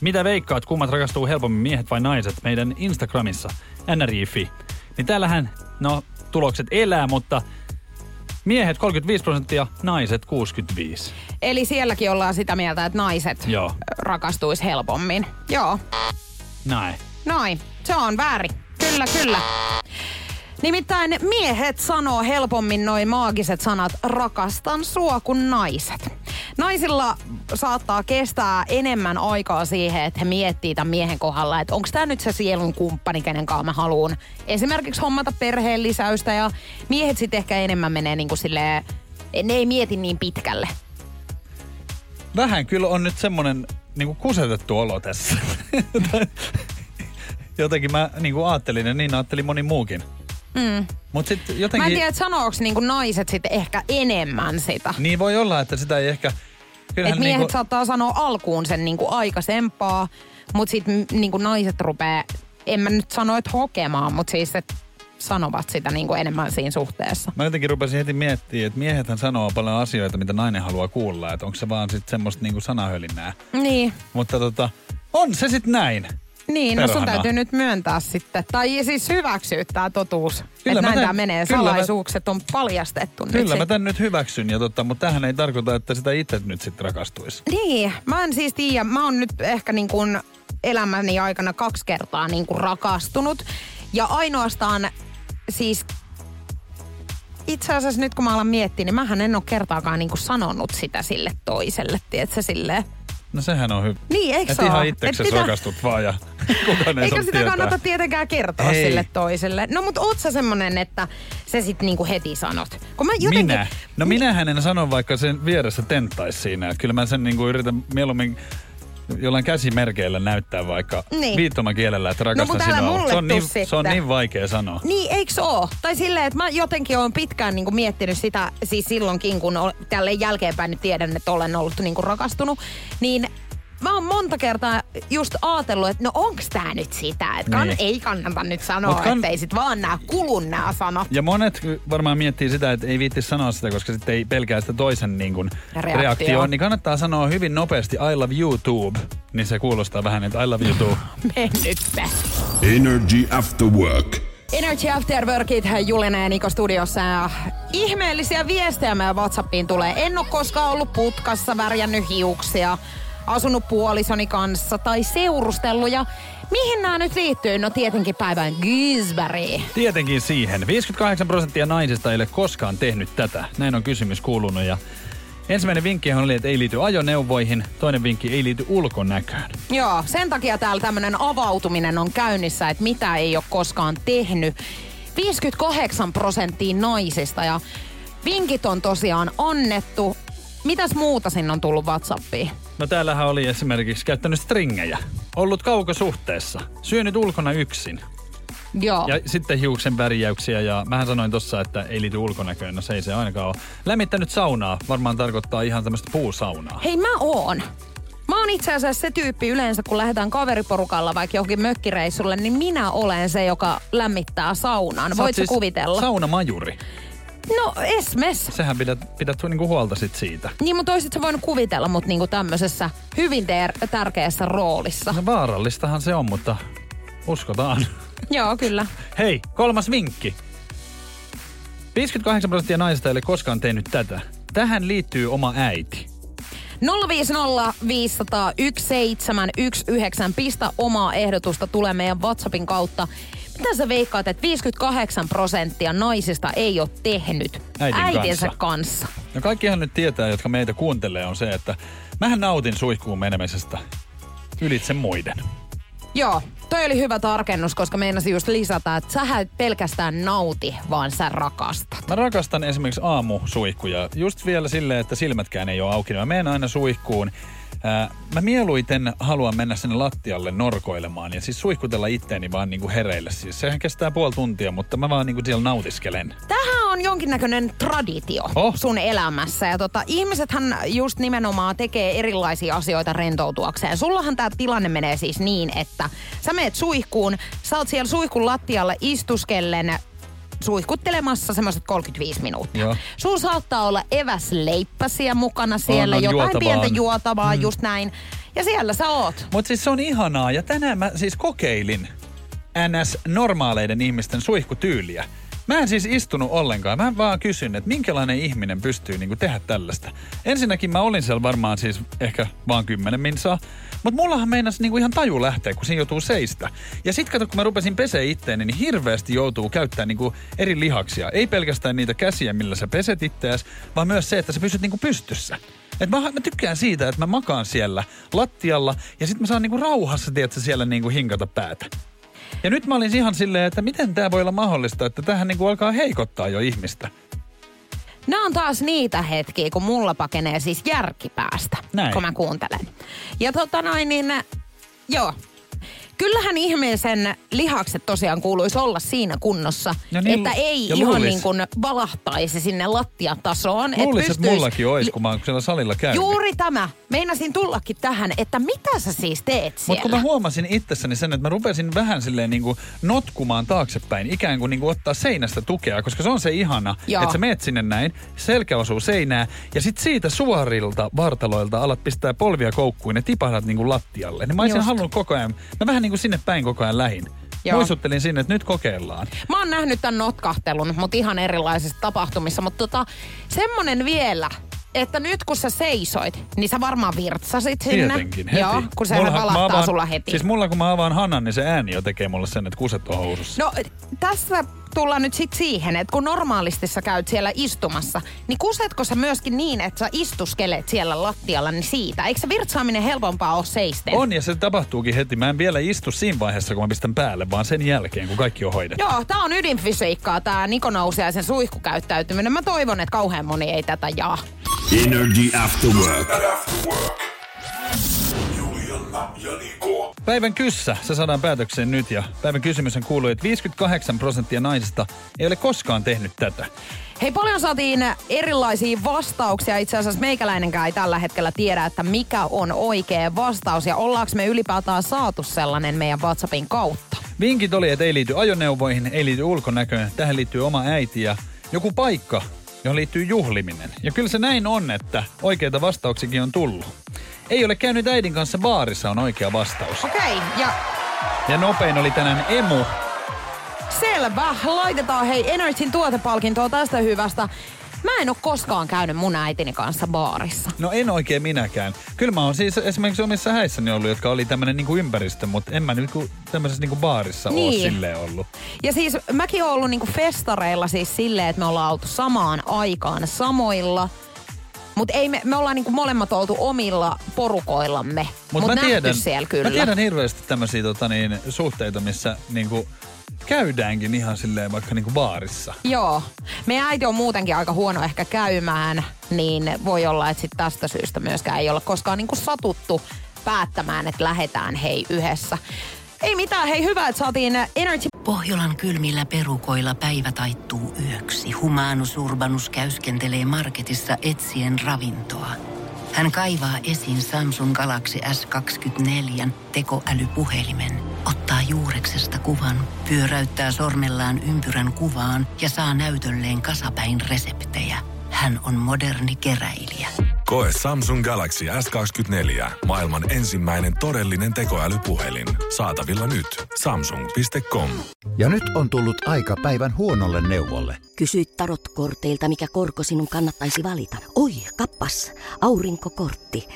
Mitä veikkaat, kummat rakastuu helpommin, miehet vai naiset, meidän Instagramissa, nrj.fi. Niin täällähän, no, tulokset elää, mutta miehet 35 prosenttia, naiset 65. Eli sielläkin ollaan sitä mieltä, että naiset Joo. rakastuisi helpommin. Joo, Näin. Noin. Se on väärin. Kyllä, kyllä. Nimittäin miehet sanoo helpommin noin maagiset sanat rakastan sua kuin naiset. Naisilla saattaa kestää enemmän aikaa siihen, että he miettii tämän miehen kohdalla, että onko tämä nyt se sielun kumppani, kenen kanssa mä haluan esimerkiksi hommata perheen lisäystä ja miehet sitten ehkä enemmän menee niin kuin silleen, ne ei mieti niin pitkälle. Vähän kyllä on nyt semmonen niinku kusetettu olo tässä. jotenkin mä niinku ajattelin ja niin ajatteli moni muukin. Mm. Mut Mä jotenkin... en tiedä, että sanooks niinku naiset sitten ehkä enemmän sitä. Niin voi olla, että sitä ei ehkä... Kyllähän Et miehet niinku, saattaa sanoa alkuun sen niinku aikaisempaa, mutta sitten niinku naiset rupeaa, en mä nyt sano, että hokemaan, mutta siis, että sanovat sitä niinku enemmän siinä suhteessa. Mä jotenkin rupesin heti miettimään, että miehethän sanoo paljon asioita, mitä nainen haluaa kuulla. Että onko se vaan sitten semmoista niinku sanahölinää. Niin, Mutta tota, on se sitten näin. Niin no sun Perhana. täytyy nyt myöntää sitten. Tai siis hyväksyä tämä totuus. Että mä näin tän- tämä menee. kyllä mä- Salaisuukset on paljastettu nyt Kyllä mä sit. tän nyt hyväksyn, ja tota, mutta tähän ei tarkoita, että sitä itse nyt sitten rakastuisi. Niin, mä en siis tiedä. Mä oon nyt ehkä niin kuin elämäni aikana kaksi kertaa niin kuin rakastunut. Ja ainoastaan siis itse asiassa nyt kun mä alan miettiä, niin mähän en ole kertaakaan niin kuin sanonut sitä sille toiselle, tiedätkö, silleen. No sehän on hyvä. Niin, eikö Et se ihan itseksesi Et sitä- rakastut vaan ja kukaan ei saa sitä tietää. kannata tietenkään kertoa Ei. sille toiselle. No mut oot sä semmonen, että se sit niinku heti sanot? Kun mä jotenkin... Minä? No minähän en sano, vaikka sen vieressä tenttaisi siinä. Kyllä mä sen niinku yritän mieluummin jollain käsimerkeillä näyttää vaikka Niin. viittomakielellä, että rakastan älä sinua. mulle Se on, niin, se on niin vaikea sanoa. Niin, eiks oo? Tai silleen, että mä jotenkin oon pitkään niinku miettinyt sitä, siis silloinkin, kun tälle jälkeenpäin nyt tiedän, että olen ollut niinku rakastunut, niin mä oon monta kertaa just ajatellut, että no onks tää nyt sitä, että kann, Niin. ei kannata nyt sanoa, kann- ettei sit vaan nää kulun nää sanat. Ja monet varmaan miettii sitä, että ei viitti sanoa sitä, koska sitten ei pelkää sitä toisen niin kuin Reaktio. reaktioon. Niin kannattaa sanoa hyvin nopeasti I love YouTube. Niin se kuulostaa vähän, että I love you too. Mennyt se. Energy After Work. Energy After Workit, Julena ja Niko studiossa. Ja ihmeellisiä viestejä meidän Whatsappiin tulee. En ole koskaan ollut putkassa, värjännyt hiuksia, asunut puolisoni kanssa tai seurustellut. Ja mihin nämä nyt liittyy? No tietenkin päivän Gisberry. Tietenkin siihen. 58 prosenttia naisista ei ole koskaan tehnyt tätä. Näin on kysymys kuulunut ja ensimmäinen vinkki oli, että ei liity ajoneuvoihin. Toinen vinkki ei liity ulkonäköön. Joo, sen takia täällä tämmönen avautuminen on käynnissä, että mitä ei ole koskaan tehnyt. 58 prosenttia naisista ja vinkit on tosiaan annettu. Mitäs muuta sinne on tullut Whatsappiin? No täällähän oli esimerkiksi käyttänyt stringejä. Ollut kaukosuhteessa. Syönyt ulkona yksin. Joo. Ja sitten hiuksen värjäyksiä ja mähän sanoin tossa, että ei liity ulkonäköön. No se ei se ainakaan ole. Lämmittänyt saunaa. Varmaan tarkoittaa ihan tämmöistä puusaunaa. Hei mä oon. Mä oon itse asiassa se tyyppi yleensä, kun lähdetään kaveriporukalla vaikka johonkin mökkireissulle, niin minä olen se, joka lämmittää saunan. Voit siis kuvitella? Saunamajuri. No esmes. Sähän pidät, pidät niinku huolta sit siitä. Niin, mutta oisit sä voinut kuvitella mut niinku tämmöisessä hyvin ter- tärkeässä roolissa. No vaarallistahan se on, mutta uskotaan. Joo, kyllä. Hei, kolmas vinkki. 58 prosenttia naisista ei ole koskaan tehnyt tätä. Tähän liittyy oma äiti. 050 500 1719. Pistä omaa ehdotusta tulee meidän WhatsAppin kautta. Mitä sä veikkaat, että 58 prosenttia naisista ei ole tehnyt Äidin äitinsä kanssa. kanssa. No kaikkihan nyt tietää, jotka meitä kuuntelee, on se, että mähän nautin suihkuun menemisestä ylitse muiden. Joo, toi oli hyvä tarkennus, koska meinasin just lisätä, että sä et pelkästään nauti, vaan sä rakastat. Mä rakastan esimerkiksi aamusuihkuja. Just vielä silleen, että silmätkään ei ole auki. Mä menen aina suihkuun. Ää, mä mieluiten haluan mennä sinne lattialle norkoilemaan ja siis suihkutella itteeni vaan niinku hereille. Siis sehän kestää puoli tuntia, mutta mä vaan niinku siellä nautiskelen. Tämähän on jonkinnäköinen traditio Oh. sun elämässä. Ja tota, ihmisethän just nimenomaan tekee erilaisia asioita rentoutuakseen. Sullahan tämä tilanne menee siis niin, että sä meet suihkuun, sä oot siellä suihkun lattialla istuskellen suihkuttelemassa semmoiset 35 minuuttia. Joo. Sulla saattaa olla eväsleippäsiä mukana siellä, on jotain juotavaa. pientä juotavaa, mm. just näin. Ja siellä sä oot. Mutta siis se on ihanaa ja tänään mä siis kokeilin NS-normaaleiden ihmisten suihkutyyliä. Mä en siis istunut ollenkaan. Mä vaan kysyn, että minkälainen ihminen pystyy niinku tehdä tällaista. Ensinnäkin mä olin siellä varmaan siis ehkä vaan kymmenen minsaa. Mutta mullahan meinas niinku ihan taju lähteä, kun siinä joutuu seistä. Ja sit kato, kun mä rupesin pesee itteeni, niin hirveästi joutuu käyttämään niinku eri lihaksia. Ei pelkästään niitä käsiä, millä sä peset itteäs, vaan myös se, että sä pysyt niinku pystyssä. Et mä, mä tykkään siitä, että mä makaan siellä lattialla ja sitten mä saan niinku rauhassa, tiedätkö, siellä niinku hinkata päätä. Ja nyt mä olin ihan silleen, että miten tämä voi olla mahdollista, että tähän niinku alkaa heikottaa jo ihmistä. Nämä on taas niitä hetkiä, kun mulla pakenee siis järki päästä, Näin. kun mä kuuntelen. Ja tota noin, niin joo. Kyllähän ihmisen lihakset tosiaan kuuluisi olla siinä kunnossa, Ja niin että ei ihan luulis. niin kuin valahtaisi sinne lattiatasoon. Luulisin, että pystyis- mullakin olisi, kun mä oon siellä salilla käynyt. Juuri tämä. Meinasin tullakin tähän, että mitä sä siis teet siellä? Mutta kun mä huomasin itsessäni sen, että mä rupesin vähän silleen niinku notkumaan taaksepäin, ikään kuin niinku ottaa seinästä tukea, koska se on se ihana, Joo. että sä meet sinne näin, selkä osuu seinään, ja sit siitä suorilta vartaloilta alat pistää polvia koukkuun ja tipahdat niinku lattialle. Niin mä olisin Just. halunnut koko ajan, mä vähän niinku sinne päin koko ajan lähin. Joo. Muistuttelin sinne, että nyt kokeillaan. Mä oon nähnyt tämän notkahtelun, mutta ihan erilaisissa tapahtumissa. Mutta tota, semmonen vielä, että nyt kun sä seisoit, niin sä varmaan virtsasit sinne. Tietenkin, heti. Joo, kun mä valahtaa avaan- sulla heti. Siis mulla kun mä avaan hanan, niin se ääni jo tekee mulle sen, että kuset on housussa. No tässä tullaan nyt sit siihen, että kun normaalisti sä käyt siellä istumassa, niin kusetko sä myöskin niin, että sä istuskelet siellä lattialla, niin siitä? Eikö se virtsaaminen helpompaa ole seisten? On ja se tapahtuukin heti. Mä en vielä istu siinä vaiheessa, kun mä pistän päälle, vaan sen jälkeen, kun kaikki on hoidettu. Joo, tää on ydinfysiikkaa, tää Niko Nousiaisen suihkukäyttäytyminen. Mä toivon, että kauhean moni ei tätä jaa. Energy After Work. Juliana ja Niko. Päivän kyssä, se saadaan päätökseen nyt ja päivän kysymys kuului, että 58 prosenttia naisista ei ole koskaan tehnyt tätä. Hei, paljon saatiin erilaisia vastauksia. Itse asiassa meikäläinenkään ei tällä hetkellä tiedä, että mikä on oikea vastaus. Ja ollaanko me ylipäätään saatu sellainen meidän WhatsAppin kautta? Vinkit oli, että ei liity ajoneuvoihin, ei liity ulkonäköön, tähän liittyy oma äiti ja joku paikka, johon liittyy juhliminen. Ja kyllä se näin on, että oikeita vastauksikin on tullut. Ei ole käynyt äidin kanssa baarissa on oikea vastaus. Okei, okay, ja Ja nopein oli tänään emu. selvä. Laitetaan hei Energyn tuotepalkintoa tästä hyvästä. Mä en ole koskaan käynyt mun äitini kanssa baarissa. No en oikein minäkään. Kyllä mä oon siis esimerkiksi omissa häissäni ollut, jotka oli tämmönen niinku ympäristö, mutta en mä niinku tämmöisessä niinku baarissa niin. Oo silleen ollut. Ja siis mäkin oon ollut niinku festareilla siis silleen, että me ollaan oltu samaan aikaan samoilla. Mutta ei me, me ollaan niinku molemmat oltu omilla porukoillamme. Mut Mut mä tiedän, siellä kyllä. Mä tiedän hirveästi tämmöisiä tota niin, suhteita, missä niinku käydäänkin ihan silleen vaikka niinku baarissa. Joo. Meidän äiti on muutenkin aika huono ehkä käymään, niin voi olla, että sit tästä syystä myöskään ei ole koskaan niinku satuttu päättämään, että lähdetään hei yhdessä. Ei mitään, hei hyvä, että saatiin Energy Pohjolan kylmillä perukoilla päivä taittuu yöksi. Humanus Urbanus käyskentelee marketissa etsien ravintoa. Hän kaivaa esiin Samsung Galaxy S24 tekoälypuhelimen, ottaa juureksesta kuvan, pyöräyttää sormellaan ympyrän kuvaan ja saa näytölleen kasapäin reseptejä. Hän on moderni keräilijä. Koe Samsung Galaxy S24. Maailman ensimmäinen todellinen tekoälypuhelin. Saatavilla nyt. Samsung.com. Ja nyt on tullut aika päivän huonolle neuvolle. Kysy tarotkorteilta, mikä korko sinun kannattaisi valita. Oi, kappas, aurinkokortti.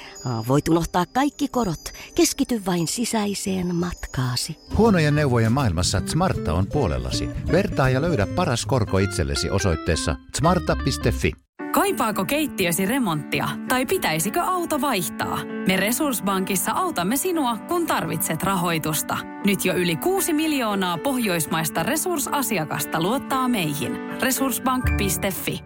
Voit unohtaa kaikki korot. Keskity vain sisäiseen matkaasi. Huonojen neuvojen maailmassa Smarta on puolellasi. Vertaa ja löydä paras korko itsellesi osoitteessa smarta.fi. Kaipaako keittiösi remonttia tai pitäisikö auto vaihtaa? Me Resurssbankissa autamme sinua, kun tarvitset rahoitusta. Nyt jo yli 6 miljoonaa pohjoismaista resursasiakasta luottaa meihin. Resurssbank.fi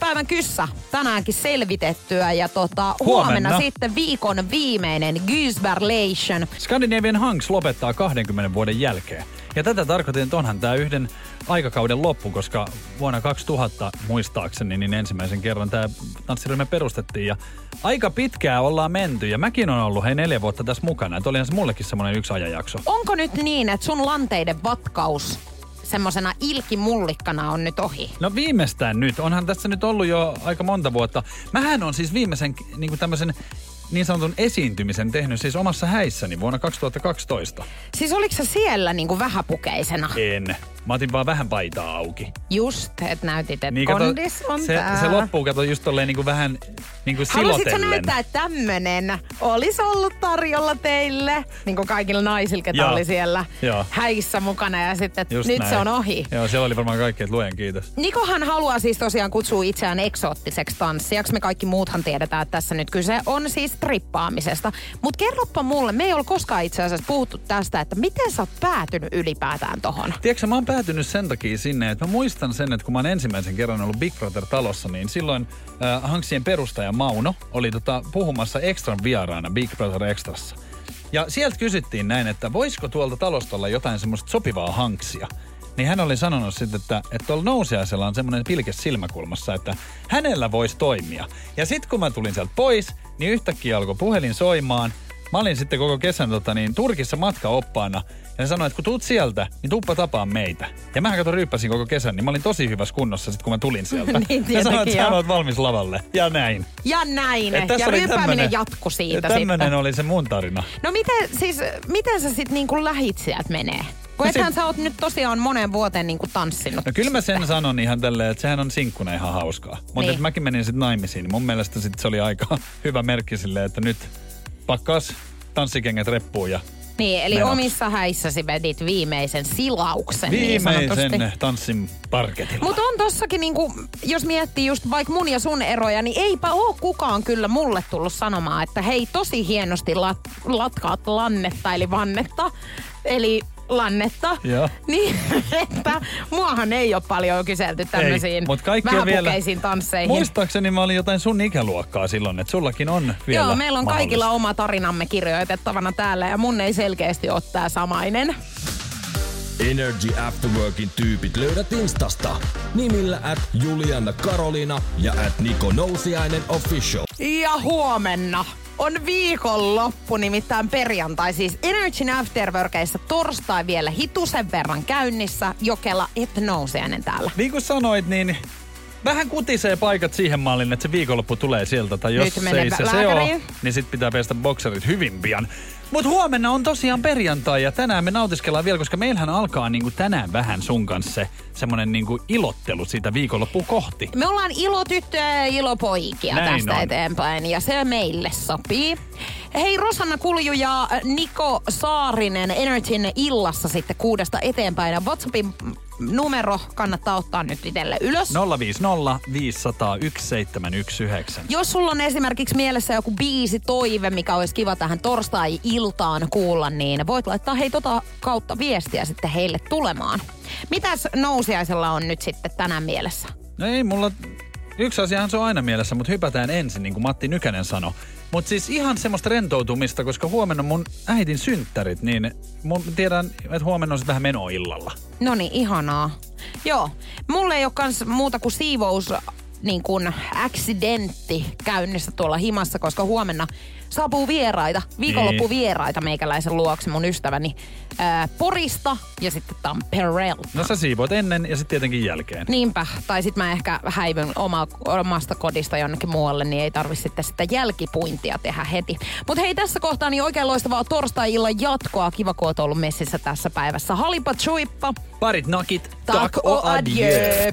Päivän kyssä tänäänkin selvitettyä ja tota, Huomenna. huomenna sitten viikon viimeinen Gysberlation. Scandinavian Hanks lopettaa 20 vuoden jälkeen. Ja tätä tarkoitin, että onhan tämä yhden aikakauden loppu, koska vuonna 2000 muistaakseni niin ensimmäisen kerran tämä tanssiryhmä perustettiin. Ja aika pitkään ollaan menty ja mäkin on ollut hei neljä vuotta tässä mukana. Että olihan se mullekin semmoinen yksi ajanjakso. Onko nyt niin, että sun lanteiden vatkaus semmosena ilkimullikkana on nyt ohi? No viimeistään nyt. Onhan tässä nyt ollut jo aika monta vuotta. Mähän on siis viimeisen niin tämmöisen niin sanotun esiintymisen tehnyt siis omassa häissäni vuonna 2012. Siis oliko sä siellä niinku vähäpukeisena? En. Mä otin vaan vähän paitaa auki. Just, että näytit, että Niin, kato, kondis on se, tää. se loppuu, kato just tolleen niin kuin vähän niin kuin Halusitko silotellen. näyttää, että tämmönen olisi ollut tarjolla teille? Niin kuin kaikilla naisilla, ketä Joo. oli siellä Joo. häissä mukana ja sitten, että Just nyt näin. se on ohi. Joo, siellä oli varmaan kaikki, että luen kiitos. Nikohan haluaa siis tosiaan kutsua itseään eksoottiseksi tanssijaksi. Me kaikki muuthan tiedetään, että tässä nyt kyse on siis trippaamisesta. Mutta kerropa mulle, me ei ole koskaan itse asiassa puhuttu tästä, että miten sä oot päätynyt ylipäätään tohon? Tiedätkö, mä oon päätynyt sen takia sinne, että mä muistan sen, että kun mä oon ensimmäisen kerran ollut Big Brother-talossa, niin silloin äh, Hanksien perustaja Mauno oli tota, puhumassa Extran vieraana Big Brother Extrassa. Ja sieltä kysyttiin näin, että voisiko tuolta talosta olla jotain semmoista sopivaa hanksia. Niin hän oli sanonut sitten, että, että tuolla nousiaisella on semmoinen pilke silmäkulmassa, että hänellä voisi toimia. Ja sitten kun mä tulin sieltä pois, niin yhtäkkiä alkoi puhelin soimaan. Mä olin sitten koko kesän tota, niin, Turkissa matkaoppaana. Ja ne sanoi, että kun tuut sieltä, niin tuuppa tapaa meitä. Ja mä kato ryyppäsin koko kesän, niin mä olin tosi hyvässä kunnossa sit kun mä tulin sieltä. Niin, ja sanoin, että sä oot valmis lavalle. Ja näin. Ja näin. Et tässä ja ryyppääminen jatkui siitä ja tämmönen sitten. oli se mun tarina. No miten, siis, miten sä sitten niinku lähit sieltä menee? Kun No ethän sit- sä oot nyt tosiaan moneen vuoteen niinku tanssinut. No kyllä mä sen sanon ihan tälleen, että sehän on sinkkuna ihan hauskaa. Mutta niin. mäkin menin sitten naimisiin, niin mun mielestä sit se oli aika hyvä merkki silleen, että nyt pakkas tanssikengät reppuun ja Niin, eli Menot. omissa häissäsi vedit viimeisen silauksen niin viimeisen tanssin parketilla. Mutta on tossakin, niinku, jos miettii just vaikka mun ja sun eroja, niin eipä oo kukaan kyllä mulle tullut sanomaan, että hei tosi hienosti lat, latkaat lannetta eli vannetta. Eli lannetta. Joo. Niin, että muahan ei ole paljon kyselty tämmöisiin mut kaikki on vielä- vähäpukeisiin tansseihin. Muistaakseni mä olin jotain sun ikäluokkaa silloin, että sullakin on vielä Joo, meillä on kaikilla oma tarinamme kirjoitettavana täällä ja mun ei selkeästi ole tää samainen. Energy After Workin tyypit löydät Instasta. Nimillä at Juliana Karolina ja at Niko Nousiainen Official. Ja huomenna on viikonloppu, nimittäin perjantai. Siis Energyn Afterworkeissa torstai vielä hitusen verran käynnissä. Jokela et nousiainen täällä. Niin kuin sanoit, niin vähän kutisee paikat siihen malliin, että se viikonloppu tulee sieltä. Tai jos Nyt ei se, se ole, niin sit pitää pestä bokserit hyvin pian. Mutta huomenna on tosiaan perjantai ja tänään me nautiskellaan vielä, koska meillähän alkaa niinku tänään vähän sun kanssa se semmonen niinku ilottelu siitä viikonloppuun kohti. Me ollaan ilotyttöjä ja ilopoikia Näin tästä on. eteenpäin ja se meille sopii. Hei Rosanna Kulju ja Niko Saarinen Energyn illassa sitten kuudesta eteenpäin. Ja WhatsAppin numero kannattaa ottaa nyt itselle ylös. 050 500 1719. Jos sulla on esimerkiksi mielessä joku biisi toive, mikä olisi kiva tähän torstai-iltaan kuulla, niin voit laittaa hei tota kautta viestiä sitten heille tulemaan. Mitäs nousiaisella on nyt sitten tänään mielessä? No ei mulla... Yksi asiahan se on aina mielessä, mutta hypätään ensin, niin kuin Matti Nykänen sanoi. Mutta siis ihan semmoista rentoutumista, koska huomenna mun äitin synttärit, niin mun tiedän, että huomenna on sitten vähän menoa illalla. No niin, ihanaa. Joo, mulle ei ole kans muuta kuin siivous niin kuin accidentti käynnissä tuolla himassa, koska huomenna saapuu vieraita, viikonloppu Niin. vieraita meikäläisen luokse mun ystäväni ää, Porista ja sitten Tampereelta. No sä siivoat ennen ja sitten tietenkin jälkeen. Niinpä, tai sitten mä ehkä häivyn oma, omasta kodista jonnekin muualle, niin ei tarvi sitten sitä jälkipuintia tehdä heti. Mutta hei, tässä kohtaa niin oikein loistavaa torstai-illan jatkoa. Kiva, kun oot ollut messissä tässä päivässä. Halipa chuippa. Parit nakit, Tak o adieu.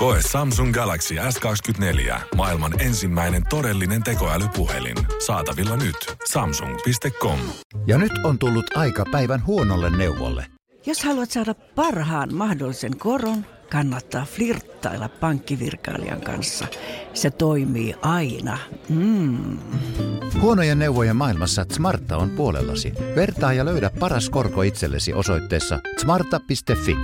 Koe Samsung Galaxy S24. Maailman ensimmäinen todellinen tekoälypuhelin. Saatavilla nyt. Samsung.com. Ja nyt on tullut aika päivän huonolle neuvolle. Jos haluat saada parhaan mahdollisen koron, kannattaa flirttailla pankkivirkailijan kanssa. Se toimii aina. Mm. Huonojen neuvojen maailmassa Smarta on puolellasi. Vertaa ja löydä paras korko itsellesi osoitteessa smarta.fi.